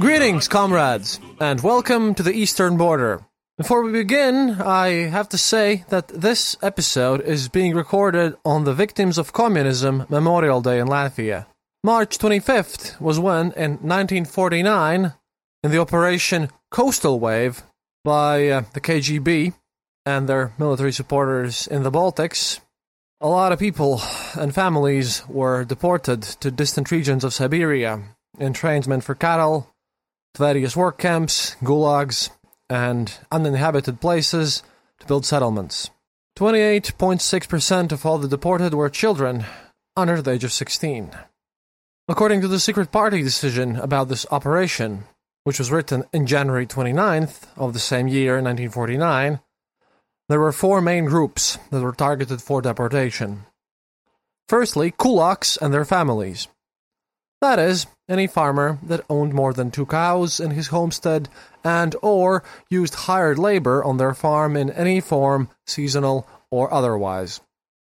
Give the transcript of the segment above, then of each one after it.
Greetings, comrades, and welcome to the Eastern Border. Before we begin, I have to say that this episode is being recorded on the Victims of Communism Memorial Day in Latvia. March 25th was when, in 1949, in the Operation Coastal Wave by uh, the KGB and their military supporters in the Baltics, a lot of people and families were deported to distant regions of Siberia in trains meant for cattle, various work camps, gulags, and uninhabited places to build settlements. 28.6% of all the deported were children under the age of 16. According to the secret party decision about this operation, which was written in January 29th of the same year, 1949, there were four main groups that were targeted for deportation. Firstly, kulaks and their families. That is, any farmer that owned more than two cows in his homestead and or used hired labor on their farm in any form, seasonal or otherwise.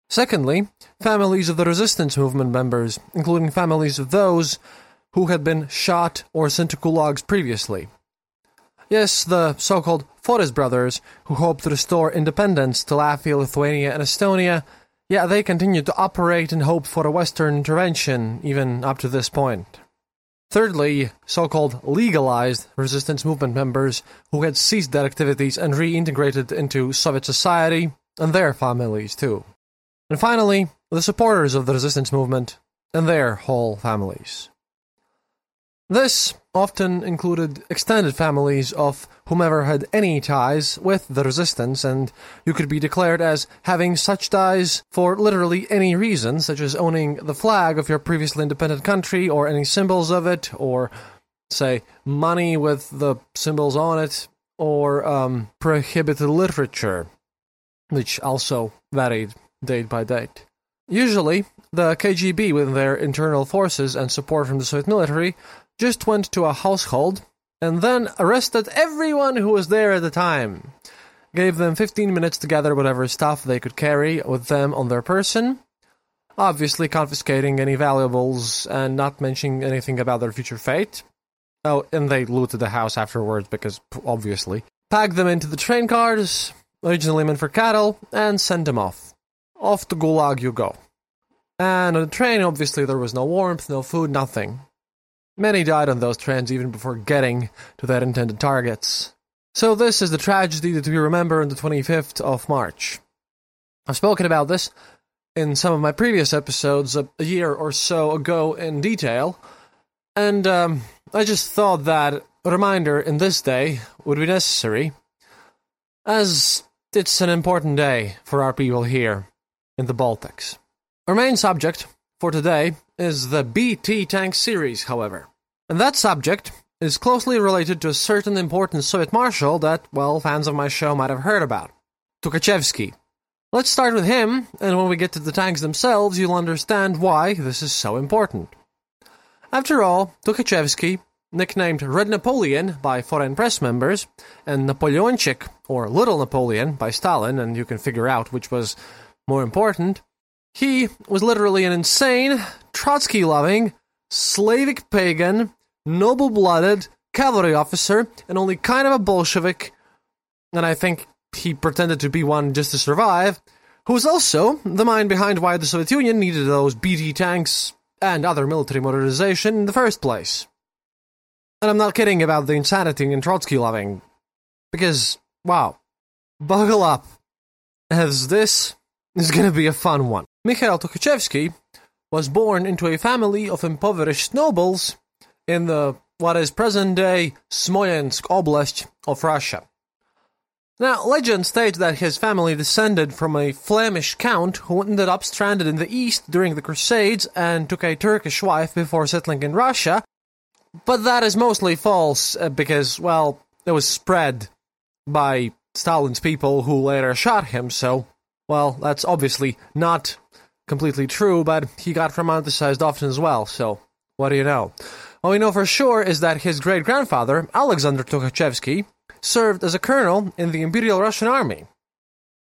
Secondly, families of the resistance movement members, including families of those who had been shot or sent to gulags previously. Yes, the so called Forest brothers, who hoped to restore independence to Latvia, Lithuania, and Estonia, yeah, they continued to operate and hope for a Western intervention even up to this point. Thirdly, so called legalized resistance movement members who had ceased their activities and reintegrated into Soviet society and their families too. And finally, the supporters of the resistance movement and their whole families. This often included extended families of whomever had any ties with the resistance, and you could be declared as having such ties for literally any reason, such as owning the flag of your previously independent country or any symbols of it, or, say, money with the symbols on it, or um, prohibited literature, which also varied date by date. Usually, the KGB, with their internal forces and support from the Soviet military, just went to a household and then arrested everyone who was there at the time. Gave them 15 minutes to gather whatever stuff they could carry with them on their person, obviously confiscating any valuables and not mentioning anything about their future fate. Oh, and they looted the house afterwards because, obviously. Packed them into the train cars, originally meant for cattle, and sent them off. Off to Gulag you go. And on the train, obviously, there was no warmth, no food, nothing. Many died on those trains even before getting to their intended targets. So, this is the tragedy that we remember on the 25th of March. I've spoken about this in some of my previous episodes a, year or so ago in detail, and um, I just thought that a reminder in this day would be necessary, as it's an important day for our people here in the Baltics. Our main subject for today is the BT tank series, however. And that subject is closely related to a certain important Soviet marshal that, well, fans of my show might have heard about Tukhachevsky. Let's start with him, and when we get to the tanks themselves, you'll understand why this is so important. After all, Tukhachevsky, nicknamed Red Napoleon by foreign press members, and Napoleonchik, or Little Napoleon, by Stalin, and you can figure out which was more important, he was literally an insane, Trotsky loving, Slavic pagan noble blooded cavalry officer and only kind of a Bolshevik, and I think he pretended to be one just to survive, who was also the mind behind why the Soviet Union needed those BT tanks and other military modernization in the first place. And I'm not kidding about the insanity and Trotsky loving, because, wow, buckle up, as this is gonna be a fun one. Mikhail Tukhachevsky was born into a family of impoverished nobles in the what is present day Smolensk Oblast of Russia. Now, legend states that his family descended from a Flemish count who ended up stranded in the east during the Crusades and took a Turkish wife before settling in Russia. But that is mostly false uh, because, well, it was spread by Stalin's people who later shot him, so, well, that's obviously not completely true, but he got romanticized often as well, so what do you know? All we know for sure is that his great grandfather, Alexander Tukhachevsky, served as a colonel in the Imperial Russian Army.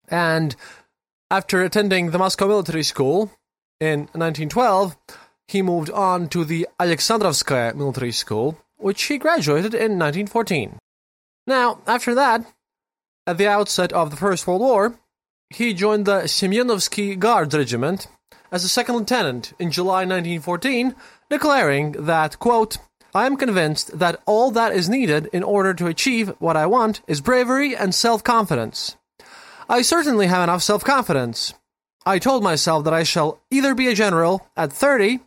And after attending the Moscow Military School in 1912, he moved on to the Alexandrovskaya Military School, which he graduated in 1914. Now, after that, at the outset of the First World War, he joined the Semyonovsky Guards Regiment as a second lieutenant in July 1914, declaring that, quote, I am convinced that all that is needed in order to achieve what I want is bravery and self confidence. I certainly have enough self confidence. I told myself that I shall either be a general at 30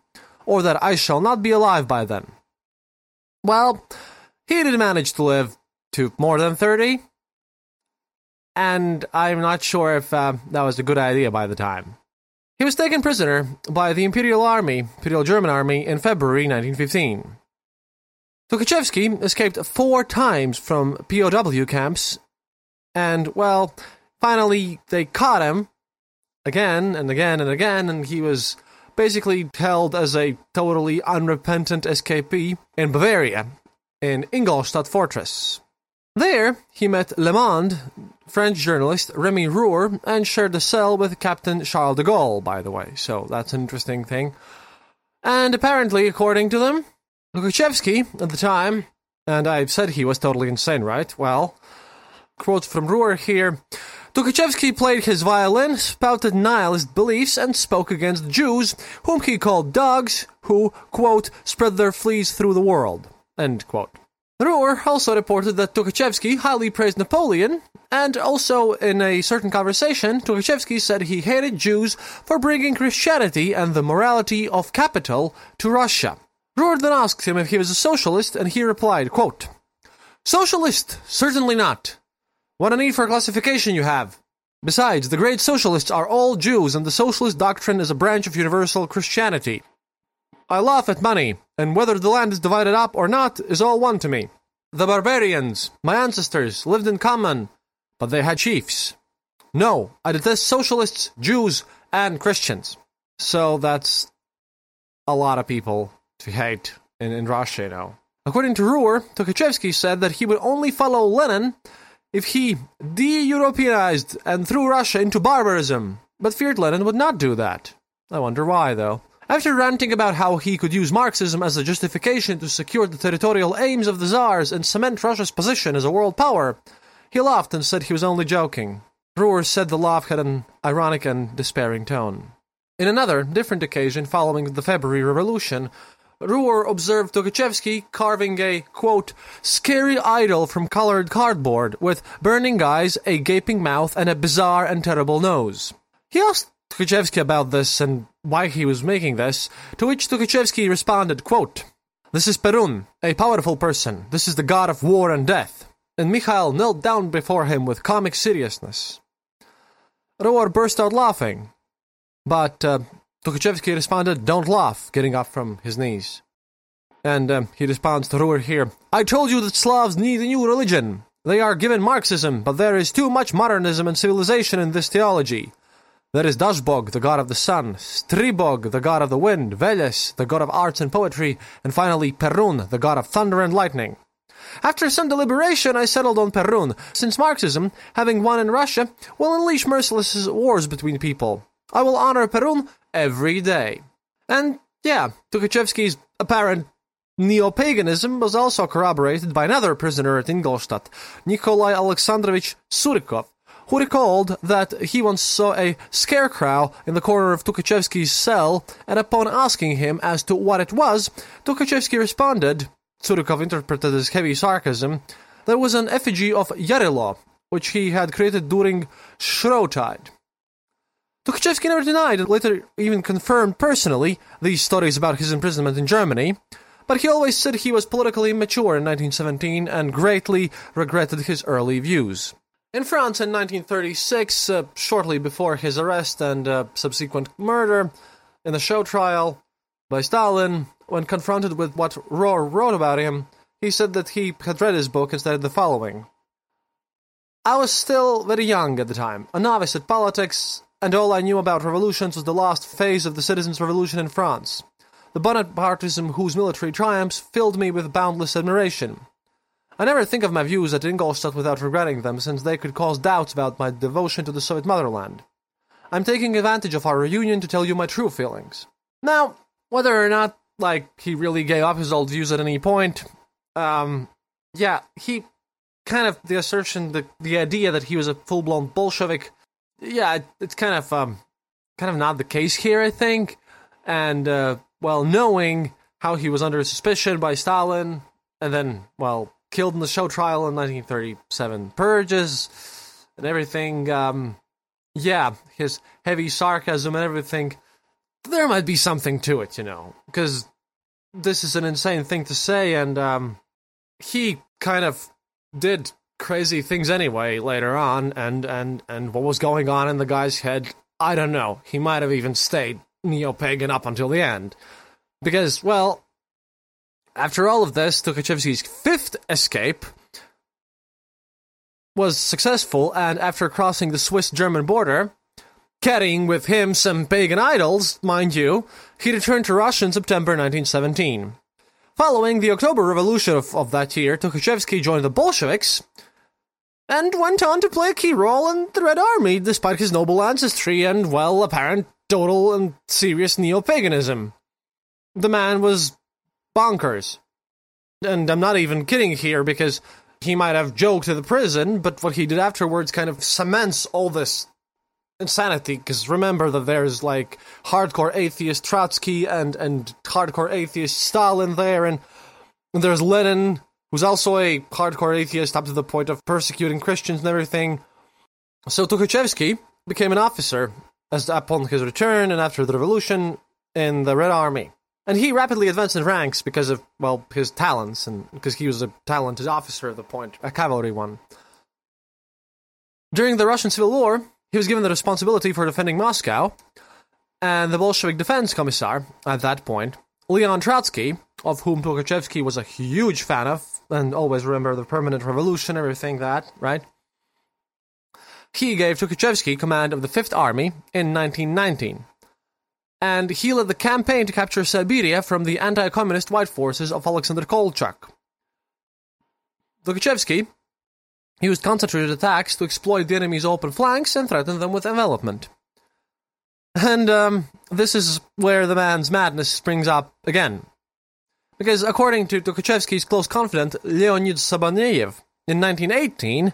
or that I shall not be alive by then. Well, he did manage to live to more than 30, and I'm not sure if uh, that was a good idea by the time. He was taken prisoner by the Imperial Army, Imperial German Army, in February 1915. Tukhachevsky escaped four times from POW camps, and, well, finally they caught him again and again and again, and he was basically held as a totally unrepentant escapee in Bavaria, in Ingolstadt Fortress. There, he met Le Monde, French journalist Remy Roure, and shared a cell with Captain Charles de Gaulle, by the way, so that's an interesting thing. And apparently, according to them, Tukhachevsky, at the time, and I've said he was totally insane, right? Well, quotes from Roure here. Tukhachevsky played his violin, spouted nihilist beliefs, and spoke against Jews, whom he called dogs, who, quote, spread their fleas through the world, end quote. Roure also reported that Tukhachevsky highly praised Napoleon, and also in a certain conversation, Tukhachevsky said he hated Jews for bringing Christianity and the morality of capital to Russia. Roure then asked him if he was a socialist, and he replied, quote, Socialist? Certainly not. What a need for classification you have. Besides, the great socialists are all Jews, and the socialist doctrine is a branch of universal Christianity. I laugh at money, and whether the land is divided up or not is all one to me. The barbarians, my ancestors, lived in common, but they had chiefs. No, I detest socialists, Jews, and Christians. So that's a lot of people to hate in, in Russia, know. According to Roure, Tukhachevsky said that he would only follow Lenin if he de Europeanized and threw Russia into barbarism, but feared Lenin would not do that. I wonder why, though. After ranting about how he could use Marxism as a justification to secure the territorial aims of the Tsars and cement Russia's position as a world power, he laughed and said he was only joking. Roure said the laugh had an ironic and despairing tone. In another, different occasion following the February Revolution, Roure observed Tukhachevsky carving a, quote, scary idol from colored cardboard with burning eyes, a gaping mouth, and a bizarre and terrible nose. He asked Tukhachevsky about this and why he was making this, to which Tukhachevsky responded, quote, This is Perun, a powerful person. This is the god of war and death. And Mikhail knelt down before him with comic seriousness. Roure burst out laughing, but uh, Tukhachevsky responded, Don't laugh, getting up from his knees. And um, he responds to Roure here, I told you that Slavs need a new religion. They are given Marxism, but there is too much modernism and civilization in this theology. There is Dazhbog, the god of the sun, Stribog, the god of the wind, Veles, the god of arts and poetry, and finally Perun, the god of thunder and lightning. After some deliberation, I settled on Perun, since Marxism, having won in Russia, will unleash merciless wars between people. I will honor Perun every day. And yeah, Tukhachevsky's apparent Neo-paganism was also corroborated by another prisoner at Ingolstadt, Nikolai Alexandrovich Surikov, who recalled that he once saw a scarecrow in the corner of Tukhachevsky's cell, and upon asking him as to what it was, Tukhachevsky responded, Surikov interpreted as heavy sarcasm, there was an effigy of Yarilo, which he had created during Shrovetide. Tukhachevsky never denied and later even confirmed personally these stories about his imprisonment in Germany, but he always said he was politically immature in 1917 and greatly regretted his early views. In France in 1936, uh, shortly before his arrest and uh, subsequent murder, in the show trial by Stalin, when confronted with what Roure wrote about him, he said that he had read his book and stated the following I was still very young at the time, a novice at politics, and all I knew about revolutions was the last phase of the citizens' revolution in France. The Bonapartism whose military triumphs filled me with boundless admiration. I never think of my views at Ingolstadt without regretting them, since they could cause doubts about my devotion to the Soviet motherland. I'm taking advantage of our reunion to tell you my true feelings. Now, whether or not, like, he really gave up his old views at any point, um, yeah, he kind of the assertion, the the idea that he was a full blown Bolshevik yeah, it's kind of um, kind of not the case here, I think. And uh, well, knowing how he was under suspicion by Stalin, and then well, killed in the show trial in 1937 purges and everything. Um, yeah, his heavy sarcasm and everything. There might be something to it, you know, because this is an insane thing to say, and um, he kind of did crazy things anyway later on, and and and what was going on in the guy's head, I don't know. He might have even stayed neo-pagan up until the end, because well, after all of this, Tukhachevsky's fifth escape was successful, and after crossing the Swiss-German border, carrying with him some pagan idols, mind you, he returned to Russia in September 1917. Following the October Revolution of, of that year, Tukhachevsky joined the Bolsheviks, and went on to play a key role in the Red Army despite his noble ancestry and, well, apparent total and serious neo paganism. The man was bonkers. And I'm not even kidding here because he might have joked to the prison, but what he did afterwards kind of cements all this insanity. Because remember that there's like hardcore atheist Trotsky and, and hardcore atheist Stalin there, and there's Lenin who's also a hardcore atheist up to the point of persecuting Christians and everything. So Tukhachevsky became an officer as upon his return and after the revolution in the Red Army. And he rapidly advanced in ranks because of, well, his talents, and because he was a talented officer at the point, a cavalry one. During the Russian Civil War, he was given the responsibility for defending Moscow, and the Bolshevik defense commissar at that point, Leon Trotsky, of whom Tukhachevsky was a huge fan of, and always remember the permanent revolution, everything that, right? He gave Tukhachevsky command of the Fifth Army in 1919, and he led the campaign to capture Siberia from the anti-communist white forces of Alexander Kolchak. Tukhachevsky used concentrated attacks to exploit the enemy's open flanks and threaten them with envelopment. And um, this is where the man's madness springs up again. Because according to Tukhachevsky's close confidant, Leonid Sabaneyev, in 1918,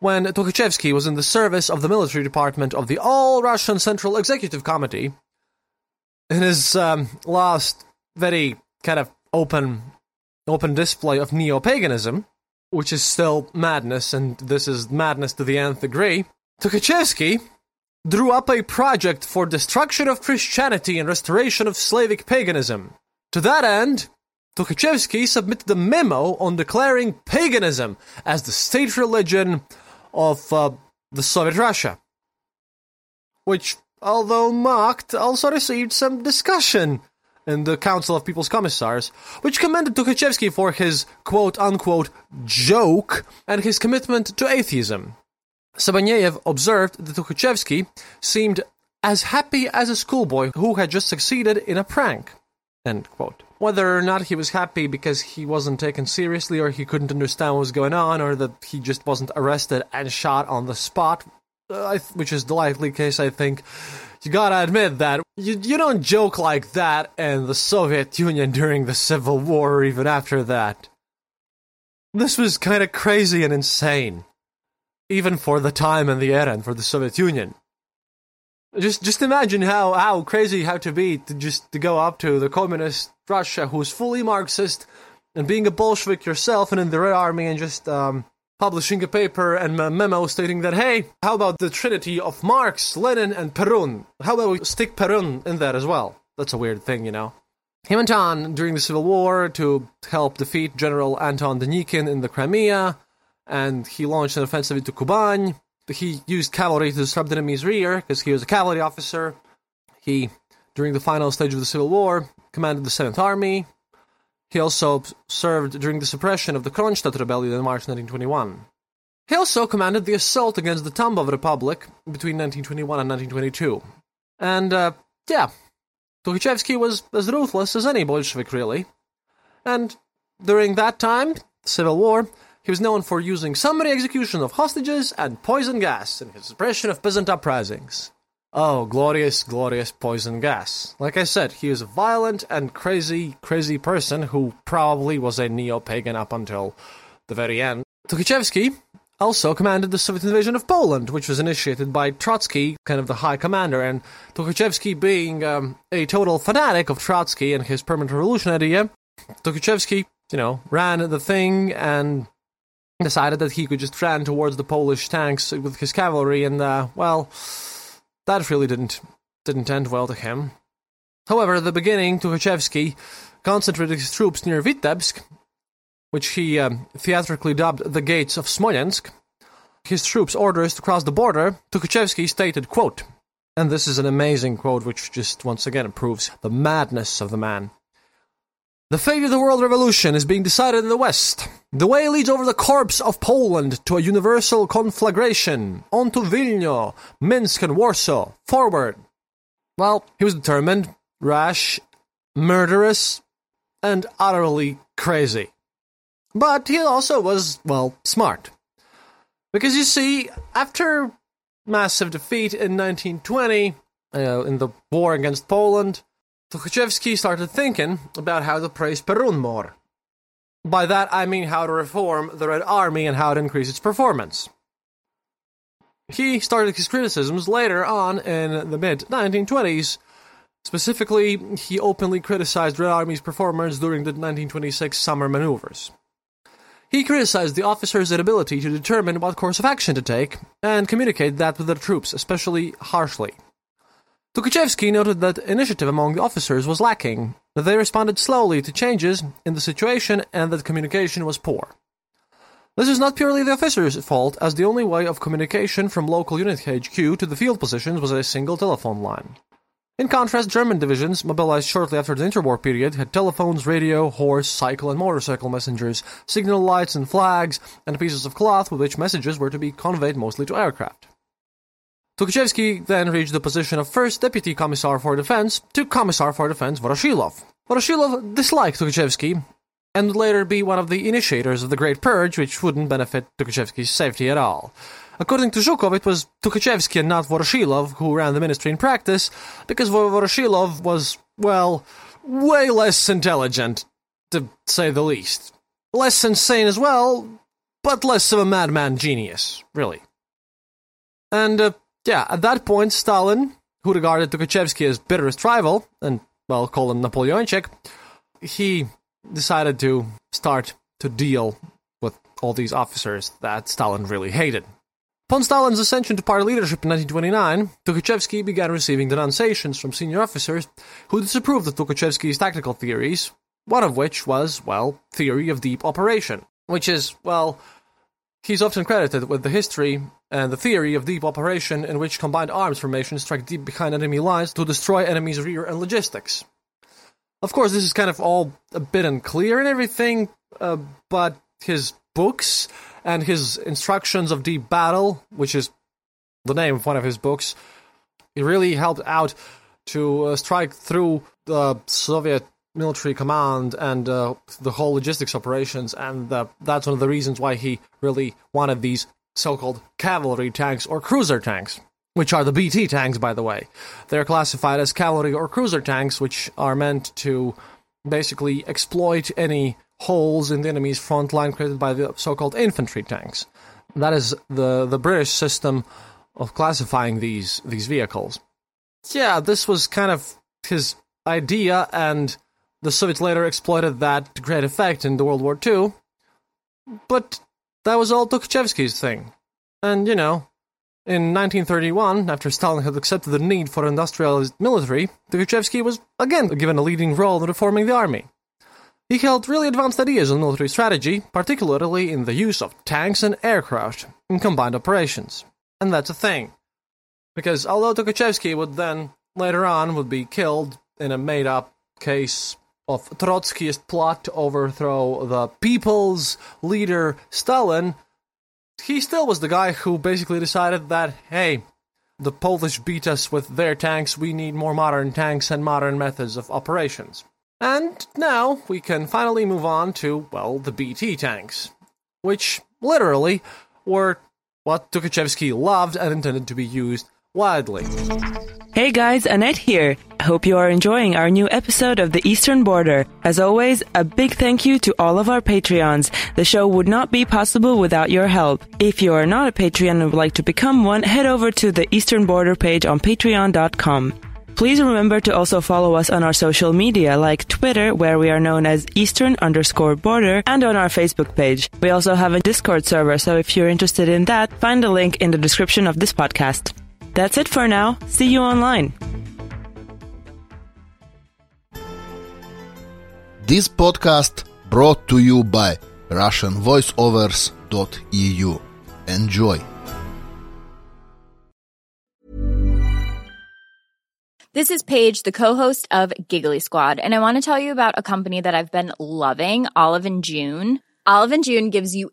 when Tukhachevsky was in the service of the military department of the All Russian Central Executive Committee, in his um, last very kind of open, open display of neo-paganism, which is still madness, and this is madness to the nth degree, Tukhachevsky drew up a project for destruction of Christianity and restoration of Slavic paganism. To that end, Tukhachevsky submitted a memo on declaring paganism as the state religion of uh, the Soviet Russia, which, although mocked, also received some discussion in the Council of People's Commissars, which commended Tukhachevsky for his quote unquote joke and his commitment to atheism. Sabaneyev observed that Tukhachevsky seemed as happy as a schoolboy who had just succeeded in a prank. Whether or not he was happy because he wasn't taken seriously or he couldn't understand what was going on or that he just wasn't arrested and shot on the spot, which is the likely case, I think. you gotta admit that you, you don't joke like that in the Soviet Union during the Civil War or even after that. This was kind of crazy and insane, even for the time and the era and for the Soviet Union. Just just imagine how, how crazy how to be to just to go up to the communist Russia who's fully Marxist and being a Bolshevik yourself and in the Red Army and just um, publishing a paper and a memo stating that, hey, how about the trinity of Marx, Lenin, and Perun? How about we stick Perun in there as well? That's a weird thing, you know. He went on during the Civil War to help defeat General Anton Denikin in the Crimea, and he launched an offensive into Kuban. He used cavalry to disrupt the enemy's rear because he was a cavalry officer. He, during the final stage of the Civil War, commanded the Seventh Army, he also served during the suppression of the Kronstadt rebellion in March 1921. He also commanded the assault against the Tambov Republic between 1921 and 1922. And, uh, yeah, Tukhachevsky was as ruthless as any Bolshevik, really. And during that time, Civil War, he was known for using summary execution of hostages and poison gas in his suppression of peasant uprisings. Oh, glorious, glorious poison gas. Like I said, he is a violent and crazy, crazy person who probably was a neo pagan up until the very end. Tukhachevsky also commanded the Soviet invasion of Poland, which was initiated by Trotsky, kind of the high commander, and Tukhachevsky being um, a total fanatic of Trotsky and his permanent revolution idea, Tukhachevsky, you know, ran the thing and decided that he could just run towards the Polish tanks with his cavalry, and, uh, well, that really didn't didn't end well to him. However, at the beginning, Tukhachevsky concentrated his troops near Vitebsk, which he um, theatrically dubbed the gates of Smolensk. His troops' orders to cross the border, Tukhachevsky stated, quote, and this is an amazing quote which just once again proves the madness of the man. The fate of the world revolution is being decided in the West. The way leads over the corpse of Poland to a universal conflagration. On to Vilna, Minsk, and Warsaw. Forward. Well, he was determined, rash, murderous, and utterly crazy. But he also was, well, smart. Because you see, after massive defeat in 1920, uh, in the war against Poland, Tukhachevsky started thinking about how to praise Perun more. By that I mean how to reform the Red Army and how to increase its performance. He started his criticisms later on in the mid 1920s. Specifically, he openly criticized Red Army's performance during the 1926 summer maneuvers. He criticized the officers' inability to determine what course of action to take and communicate that with the troops, especially harshly. Tukhachevsky noted that initiative among the officers was lacking, that they responded slowly to changes in the situation, and that communication was poor. This is not purely the officers' fault, as the only way of communication from local unit HQ to the field positions was a single telephone line. In contrast, German divisions, mobilized shortly after the interwar period, had telephones, radio, horse, cycle, and motorcycle messengers, signal lights and flags, and pieces of cloth with which messages were to be conveyed mostly to aircraft. Tukhachevsky then reached the position of first deputy commissar for defense to commissar for defense Voroshilov. Voroshilov disliked Tukhachevsky and would later be one of the initiators of the Great Purge, which wouldn't benefit Tukhachevsky's safety at all. According to Zhukov, it was Tukhachevsky and not Voroshilov who ran the ministry in practice, because Voroshilov was, well, way less intelligent, to say the least. Less insane as well, but less of a madman genius, really. And uh, yeah, at that point, Stalin, who regarded Tukhachevsky as bitterest rival, and, well, call him Napoleonchik, he decided to start to deal with all these officers that Stalin really hated. Upon Stalin's ascension to party leadership in 1929, Tukhachevsky began receiving denunciations from senior officers who disapproved of Tukhachevsky's tactical theories, one of which was, well, theory of deep operation, which is, well, He's often credited with the history and the theory of deep operation in which combined arms formations strike deep behind enemy lines to destroy enemy's rear and logistics. Of course, this is kind of all a bit unclear and everything, uh, but his books and his instructions of deep battle, which is the name of one of his books, it really helped out to uh, strike through the Soviet military command and uh, the whole logistics operations, and uh, that's one of the reasons why he really wanted these so-called cavalry tanks or cruiser tanks. which are the BT tanks, by the way. They're classified as cavalry or cruiser tanks, which are meant to basically exploit any holes in the enemy's front line created by the so-called infantry tanks. That is the the British system of classifying these these vehicles. Yeah, this was kind of his idea, and the Soviets later exploited that to great effect in the World War II. But that was all Tukhachevsky's thing. And, you know, in 1931, after Stalin had accepted the need for industrialized military, Tukhachevsky was again given a leading role in reforming the army. He held really advanced ideas on military strategy, particularly in the use of tanks and aircraft in combined operations. And that's a thing. Because although Tukhachevsky would then, later on, would be killed in a made up case of Trotskyist plot to overthrow the people's leader Stalin, he still was the guy who basically decided that, hey, the Polish beat us with their tanks, we need more modern tanks and modern methods of operations. And now we can finally move on to, well, the BT tanks, which literally were what Tukhachevsky loved and intended to be used widely. Hey guys, Annette here. I Hope you are enjoying our new episode of The Eastern Border. As always, a big thank you to all of our Patreons. The show would not be possible without your help. If you are not a Patreon and would like to become one, head over to the Eastern Border page on patreon.com. Please remember to also follow us on our social media like Twitter, where we are known as Eastern underscore border, and on our Facebook page. We also have a Discord server, so if you're interested in that, find the link in the description of this podcast. That's it for now. See you online. This podcast brought to you by RussianVoiceovers.eu. Enjoy. This is Paige, the co-host of Giggly Squad, and I want to tell you about a company that I've been loving, Olive and June. Olive and June gives you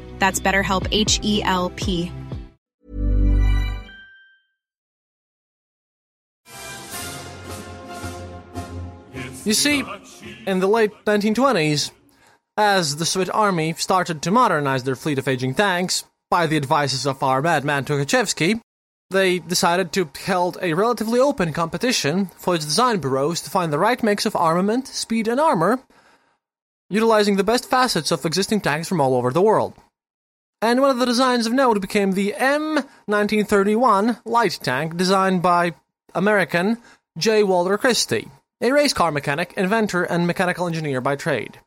That's BetterHelp H E L P. You see, in the late 1920s, as the Soviet army started to modernize their fleet of aging tanks, by the advices of our madman Tukhachevsky, they decided to hold a relatively open competition for its design bureaus to find the right mix of armament, speed, and armor, utilizing the best facets of existing tanks from all over the world. And one of the designs of note became the M1931 light tank designed by American J. Walter Christie, a race car mechanic, inventor, and mechanical engineer by trade.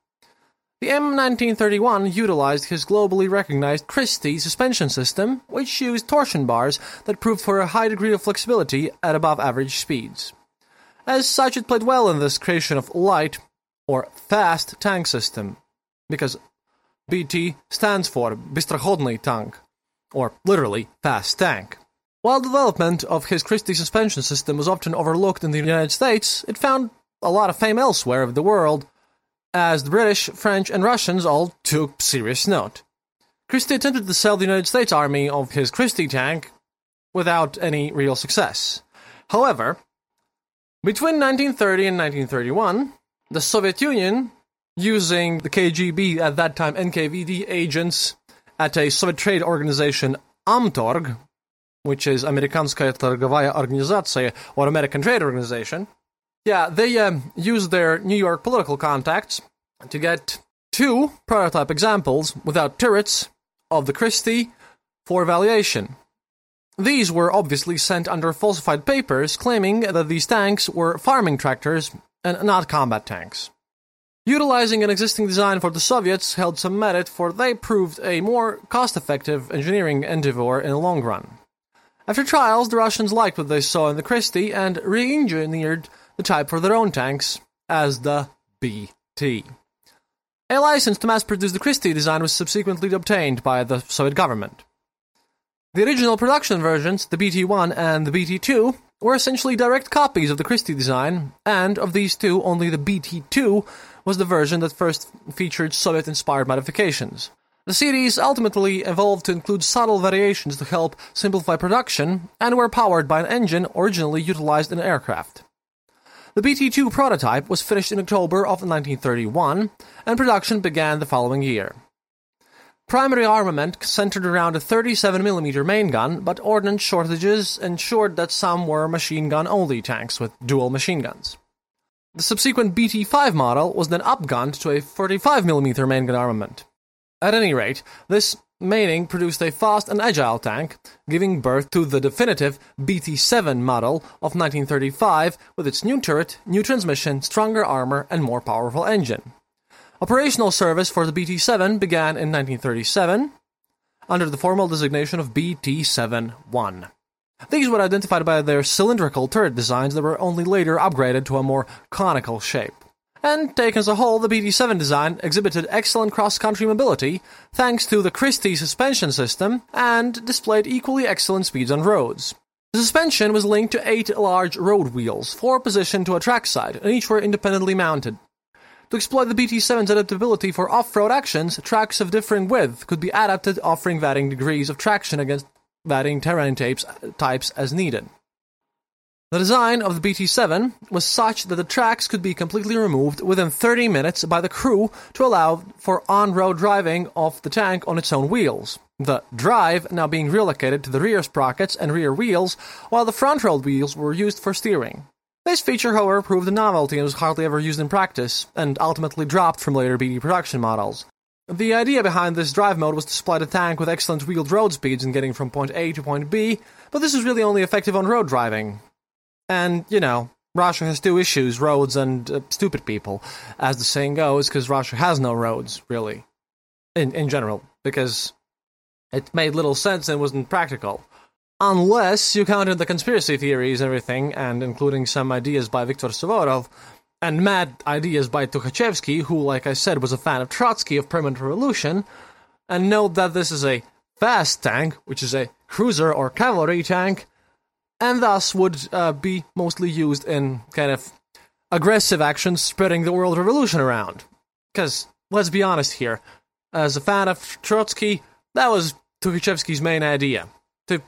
The M1931 utilized his globally recognized Christie suspension system, which used torsion bars that proved for a high degree of flexibility at above average speeds. As such, it played well in this creation of light, or fast, tank system, because BT stands for Bystrochodny tank, or literally fast tank. While development of his Christie suspension system was often overlooked in the United States, it found a lot of fame elsewhere of the world, as the British, French, and Russians all took serious note. Christie attempted to sell the United States Army of his Christie tank without any real success. However, between 1930 and 1931, the Soviet Union, using the KGB at that time NKVD agents at a Soviet trade organization Amtorg, which is Amerikanskaya Торговая Organizacja or American Trade Organization, yeah, they um, used their New York political contacts to get two prototype examples without turrets of the Christie for evaluation. These were obviously sent under falsified papers claiming that these tanks were farming tractors and not combat tanks. Utilizing an existing design for the Soviets held some merit for they proved a more cost effective engineering endeavor in the long run. After trials, the Russians liked what they saw in the Christie and re engineered the type for their own tanks as the BT. A license to mass produce the Christie design was subsequently obtained by the Soviet government. The original production versions, the BT-1 and the BT-2, were essentially direct copies of the Christie design, and of these two, only the BT-2 was the version that first featured Soviet-inspired modifications. The series ultimately evolved to include subtle variations to help simplify production, and were powered by an engine originally utilized in aircraft. The BT-2 prototype was finished in October of 1931, and production began the following year. Primary armament centered around a 37mm main gun, but ordnance shortages ensured that some were machine gun only tanks with dual machine guns. The subsequent BT 5 model was then upgunned to a 45mm main gun armament. At any rate, this mating produced a fast and agile tank, giving birth to the definitive BT 7 model of 1935 with its new turret, new transmission, stronger armor, and more powerful engine. Operational service for the BT 7 began in 1937 under the formal designation of BT 7 1. These were identified by their cylindrical turret designs that were only later upgraded to a more conical shape. And taken as a whole, the BT 7 design exhibited excellent cross country mobility thanks to the Christie suspension system and displayed equally excellent speeds on roads. The suspension was linked to eight large road wheels, four positioned to a trackside, and each were independently mounted. To exploit the BT-7's adaptability for off-road actions, tracks of differing width could be adapted, offering varying degrees of traction against varying terrain types, types as needed. The design of the BT-7 was such that the tracks could be completely removed within 30 minutes by the crew to allow for on-road driving of the tank on its own wheels. The drive now being relocated to the rear sprockets and rear wheels, while the front road wheels were used for steering. This feature, however, proved a novelty and was hardly ever used in practice, and ultimately dropped from later BT production models. The idea behind this drive mode was to supply the tank with excellent wheeled road speeds in getting from point A to point B, but this is really only effective on road driving. And, you know, Russia has two issues roads and uh, stupid people, as the saying goes, because Russia has no roads, really. In, in general, because it made little sense and wasn't practical. Unless you counted the conspiracy theories and everything, and including some ideas by Viktor Suvorov, and mad ideas by Tukhachevsky, who, like I said, was a fan of Trotsky of permanent revolution, and note that this is a fast tank, which is a cruiser or cavalry tank, and thus would uh, be mostly used in kind of aggressive actions spreading the world revolution around. Because, let's be honest here, as a fan of Trotsky, that was Tukhachevsky's main idea to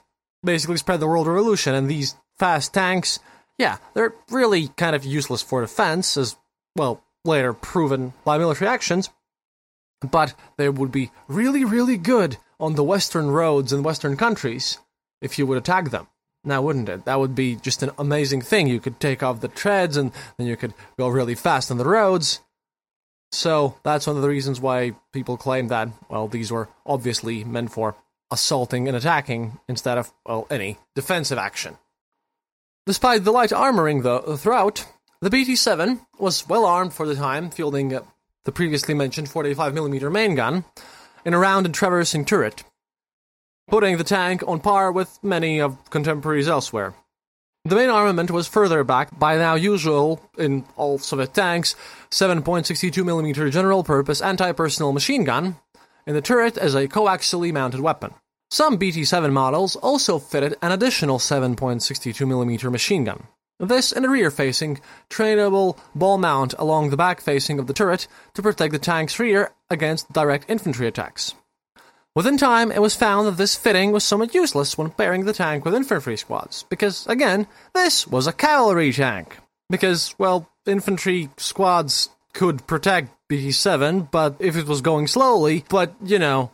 basically spread the world revolution, and these fast tanks, yeah, they're really kind of useless for defense, as well later proven by military actions, but they would be really, really good on the western roads in western countries if you would attack them. Now, wouldn't it? That would be just an amazing thing. You could take off the treads and then you could go really fast on the roads. So that's one of the reasons why people claim that, well, these were obviously meant for assaulting and attacking instead of, well, any defensive action. Despite the light armoring though, throughout, the BT 7 was well armed for the time, fielding uh, the previously mentioned 45mm main gun in a round and traversing turret, putting the tank on par with many of contemporaries elsewhere. The main armament was further back by now usual in all Soviet tanks 7.62mm general purpose anti personnel machine gun, in the turret as a coaxially mounted weapon. Some BT-7 models also fitted an additional 7.62mm machine gun. This in a rear-facing, trainable ball mount along the back facing of the turret to protect the tank's rear against direct infantry attacks. Within time, it was found that this fitting was somewhat useless when pairing the tank with infantry squads, because, again, this was a cavalry tank. Because, well, infantry squads could protect BT7, but if it was going slowly, but you know,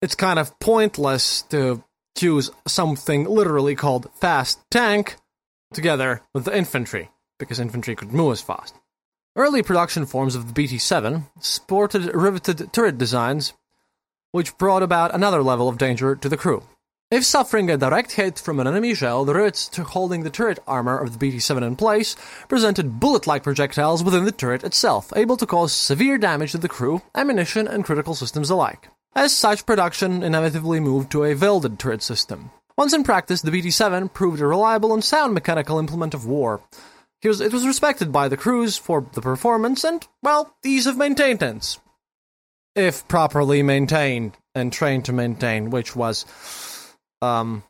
it's kind of pointless to use something literally called fast tank together with the infantry, because infantry could move as fast. Early production forms of the BT 7 sported riveted turret designs, which brought about another level of danger to the crew. If suffering a direct hit from an enemy shell, the rivets to holding the turret armor of the BT 7 in place presented bullet like projectiles within the turret itself, able to cause severe damage to the crew, ammunition, and critical systems alike. As such, production inevitably moved to a welded turret system. Once in practice, the BT 7 proved a reliable and sound mechanical implement of war. It was respected by the crews for the performance and, well, ease of maintenance. If properly maintained and trained to maintain, which was um,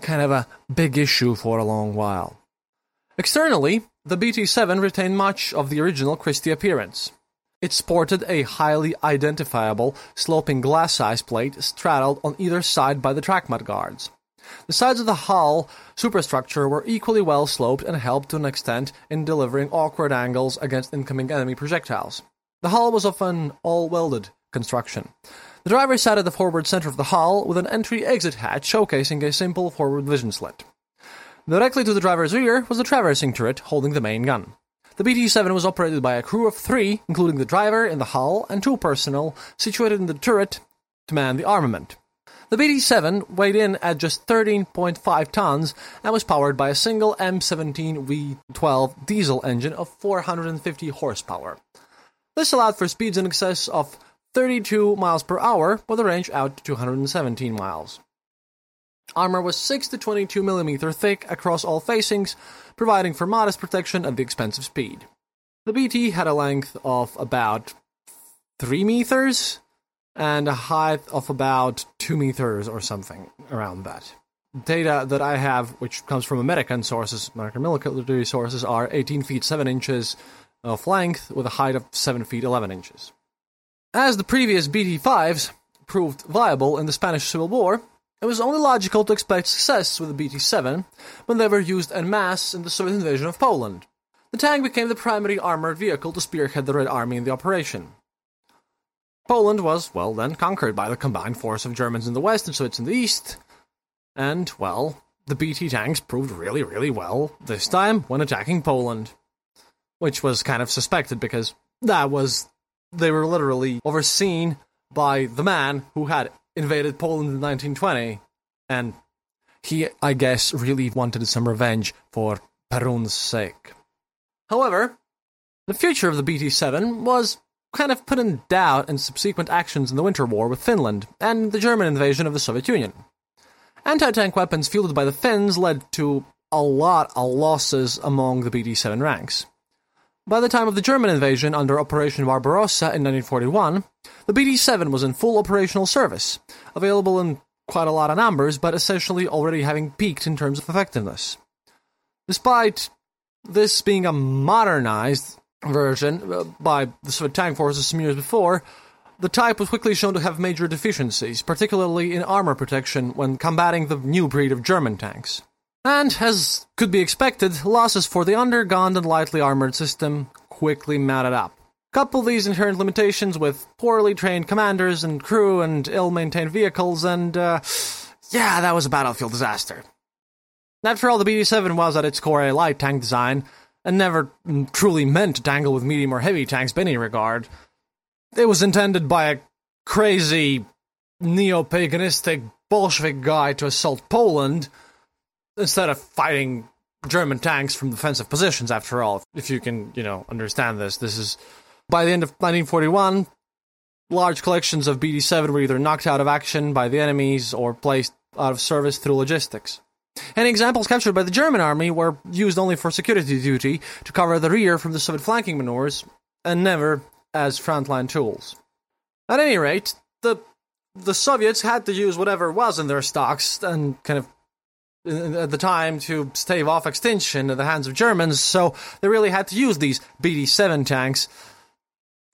kind of a big issue for a long while. Externally, the BT 7 retained much of the original Christie appearance. It sported a highly identifiable sloping glacis plate straddled on either side by the track mud guards. The sides of the hull superstructure were equally well sloped and helped to an extent in delivering awkward angles against incoming enemy projectiles. The hull was of an all welded construction. The driver sat at the forward center of the hull with an entry exit hatch showcasing a simple forward vision slit. Directly to the driver's rear was the traversing turret holding the main gun. The BT 7 was operated by a crew of three, including the driver in the hull and two personnel situated in the turret to man the armament. The BT 7 weighed in at just 13.5 tons and was powered by a single M17 V12 diesel engine of 450 horsepower. This allowed for speeds in excess of 32 miles per hour, with a range out to 217 miles. Armor was 6 to 22 millimeter thick across all facings, providing for modest protection at the expense of speed. The BT had a length of about 3 meters and a height of about 2 meters or something around that. Data that I have, which comes from American sources, American military sources, are 18 feet 7 inches of length with a height of 7 feet 11 inches. As the previous BT 5s proved viable in the Spanish Civil War, it was only logical to expect success with the BT 7 when they were used en masse in the Soviet invasion of Poland. The tank became the primary armored vehicle to spearhead the Red Army in the operation. Poland was, well, then conquered by the combined force of Germans in the west and Soviets in the east, and, well, the BT tanks proved really, really well this time when attacking Poland. Which was kind of suspected because that was they were literally overseen by the man who had invaded Poland in 1920, and he, I guess, really wanted some revenge for Perun's sake. However, the future of the BT 7 was kind of put in doubt in subsequent actions in the Winter War with Finland and the German invasion of the Soviet Union. Anti tank weapons fielded by the Finns led to a lot of losses among the BT 7 ranks. By the time of the German invasion under Operation Barbarossa in 1941, the BT 7 was in full operational service, available in quite a lot of numbers, but essentially already having peaked in terms of effectiveness. Despite this being a modernized version uh, by the Soviet tank forces some years before, the type was quickly shown to have major deficiencies, particularly in armor protection when combating the new breed of German tanks. And, as could be expected, losses for the undergunned and lightly armored system quickly mounted up. Couple these inherent limitations with poorly trained commanders and crew and ill maintained vehicles, and, uh, yeah, that was a battlefield disaster. After all, the BT 7 was at its core a light tank design, and never truly meant to tangle with medium or heavy tanks in any regard. It was intended by a crazy, neo paganistic Bolshevik guy to assault Poland instead of fighting German tanks from defensive positions, after all, if you can, you know, understand this. This is by the end of 1941, large collections of BT 7 were either knocked out of action by the enemies or placed out of service through logistics. And examples captured by the German army were used only for security duty to cover the rear from the Soviet flanking maneuvers, and never as frontline tools. At any rate, the the Soviets had to use whatever was in their stocks and kind of at the time to stave off extinction in the hands of Germans, so they really had to use these BT 7 tanks.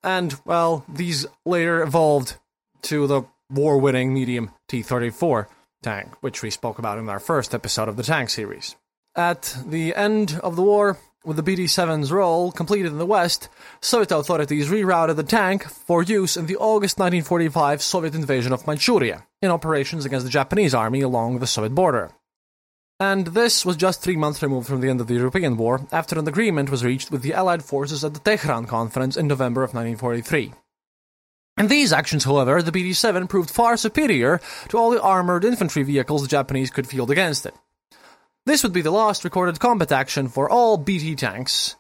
And, well, these later evolved to the war winning medium T 34 tank, which we spoke about in our first episode of the tank series. At the end of the war, with the BT 7's role completed in the West, Soviet authorities rerouted the tank for use in the August 1945 Soviet invasion of Manchuria in operations against the Japanese army along the Soviet border. And this was just three months removed from the end of the European War, after an agreement was reached with the Allied forces at the Tehran Conference in November of 1943. In these actions, however, the BT 7 proved far superior to all the armoured infantry vehicles the Japanese could field against it. This would be the last recorded combat action for all BT tanks,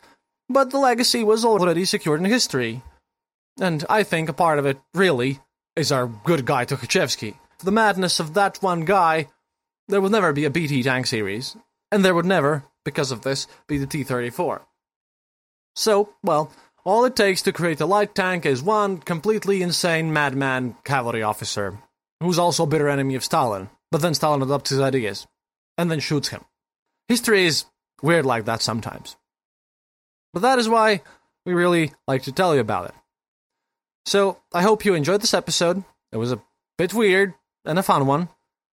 but the legacy was already secured in history. And I think a part of it, really, is our good guy Tukhachevsky. The madness of that one guy there would never be a BT tank series, and there would never, because of this, be the T 34. So, well, all it takes to create a light tank is one completely insane madman cavalry officer, who's also a bitter enemy of Stalin, but then Stalin adopts his ideas, and then shoots him. History is weird like that sometimes. But that is why we really like to tell you about it. So, I hope you enjoyed this episode. It was a bit weird and a fun one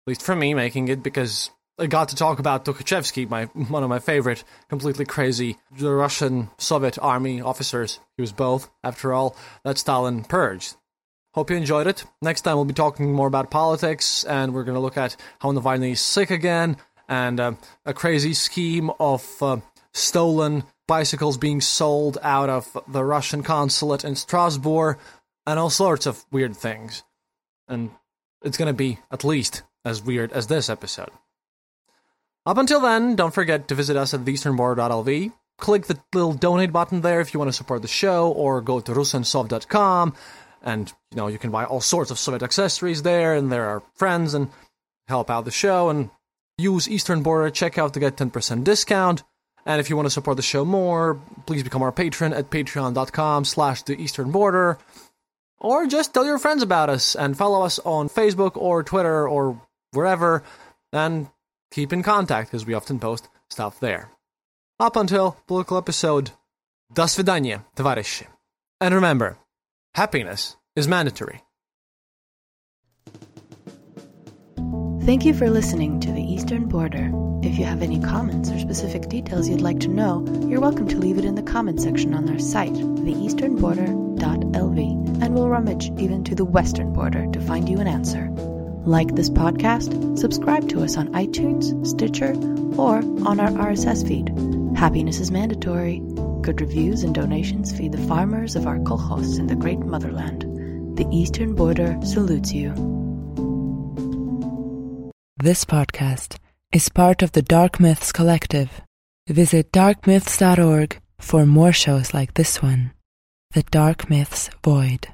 least for me, making it because I got to talk about Tukhachevsky, my one of my favorite, completely crazy Russian Soviet army officers. He was both, after all, that Stalin purged. Hope you enjoyed it. Next time we'll be talking more about politics, and we're going to look at how Navalny is sick again, and uh, a crazy scheme of uh, stolen bicycles being sold out of the Russian consulate in Strasbourg, and all sorts of weird things. And it's going to be at least as weird as this episode. Up until then, don't forget to visit us at theeasternborder.lv. Click the little donate button there if you want to support the show, or go to russensov.com, and you know you can buy all sorts of Soviet accessories there, and there are friends and help out the show, and use Eastern Border checkout to get 10% discount. And if you want to support the show more, please become our patron at patreon.com slash the Eastern Border. Or just tell your friends about us and follow us on Facebook or Twitter or wherever, and keep in contact because we often post stuff there. Up until political episode, до свидания, товарищи. And remember, happiness is mandatory. Thank you for listening to The Eastern Border. If you have any comments or specific details you'd like to know, you're welcome to leave it in the comment section on our site, theeasternborder.lv, and we'll rummage even to the western border to find you an answer. Like this podcast, subscribe to us on iTunes, Stitcher, or on our RSS feed. Happiness is mandatory. Good reviews and donations feed the farmers of our kolkhozs in the great motherland. The Eastern Border salutes you. This podcast is part of the Dark Myths Collective. Visit darkmyths.org for more shows like this one The Dark Myths Void.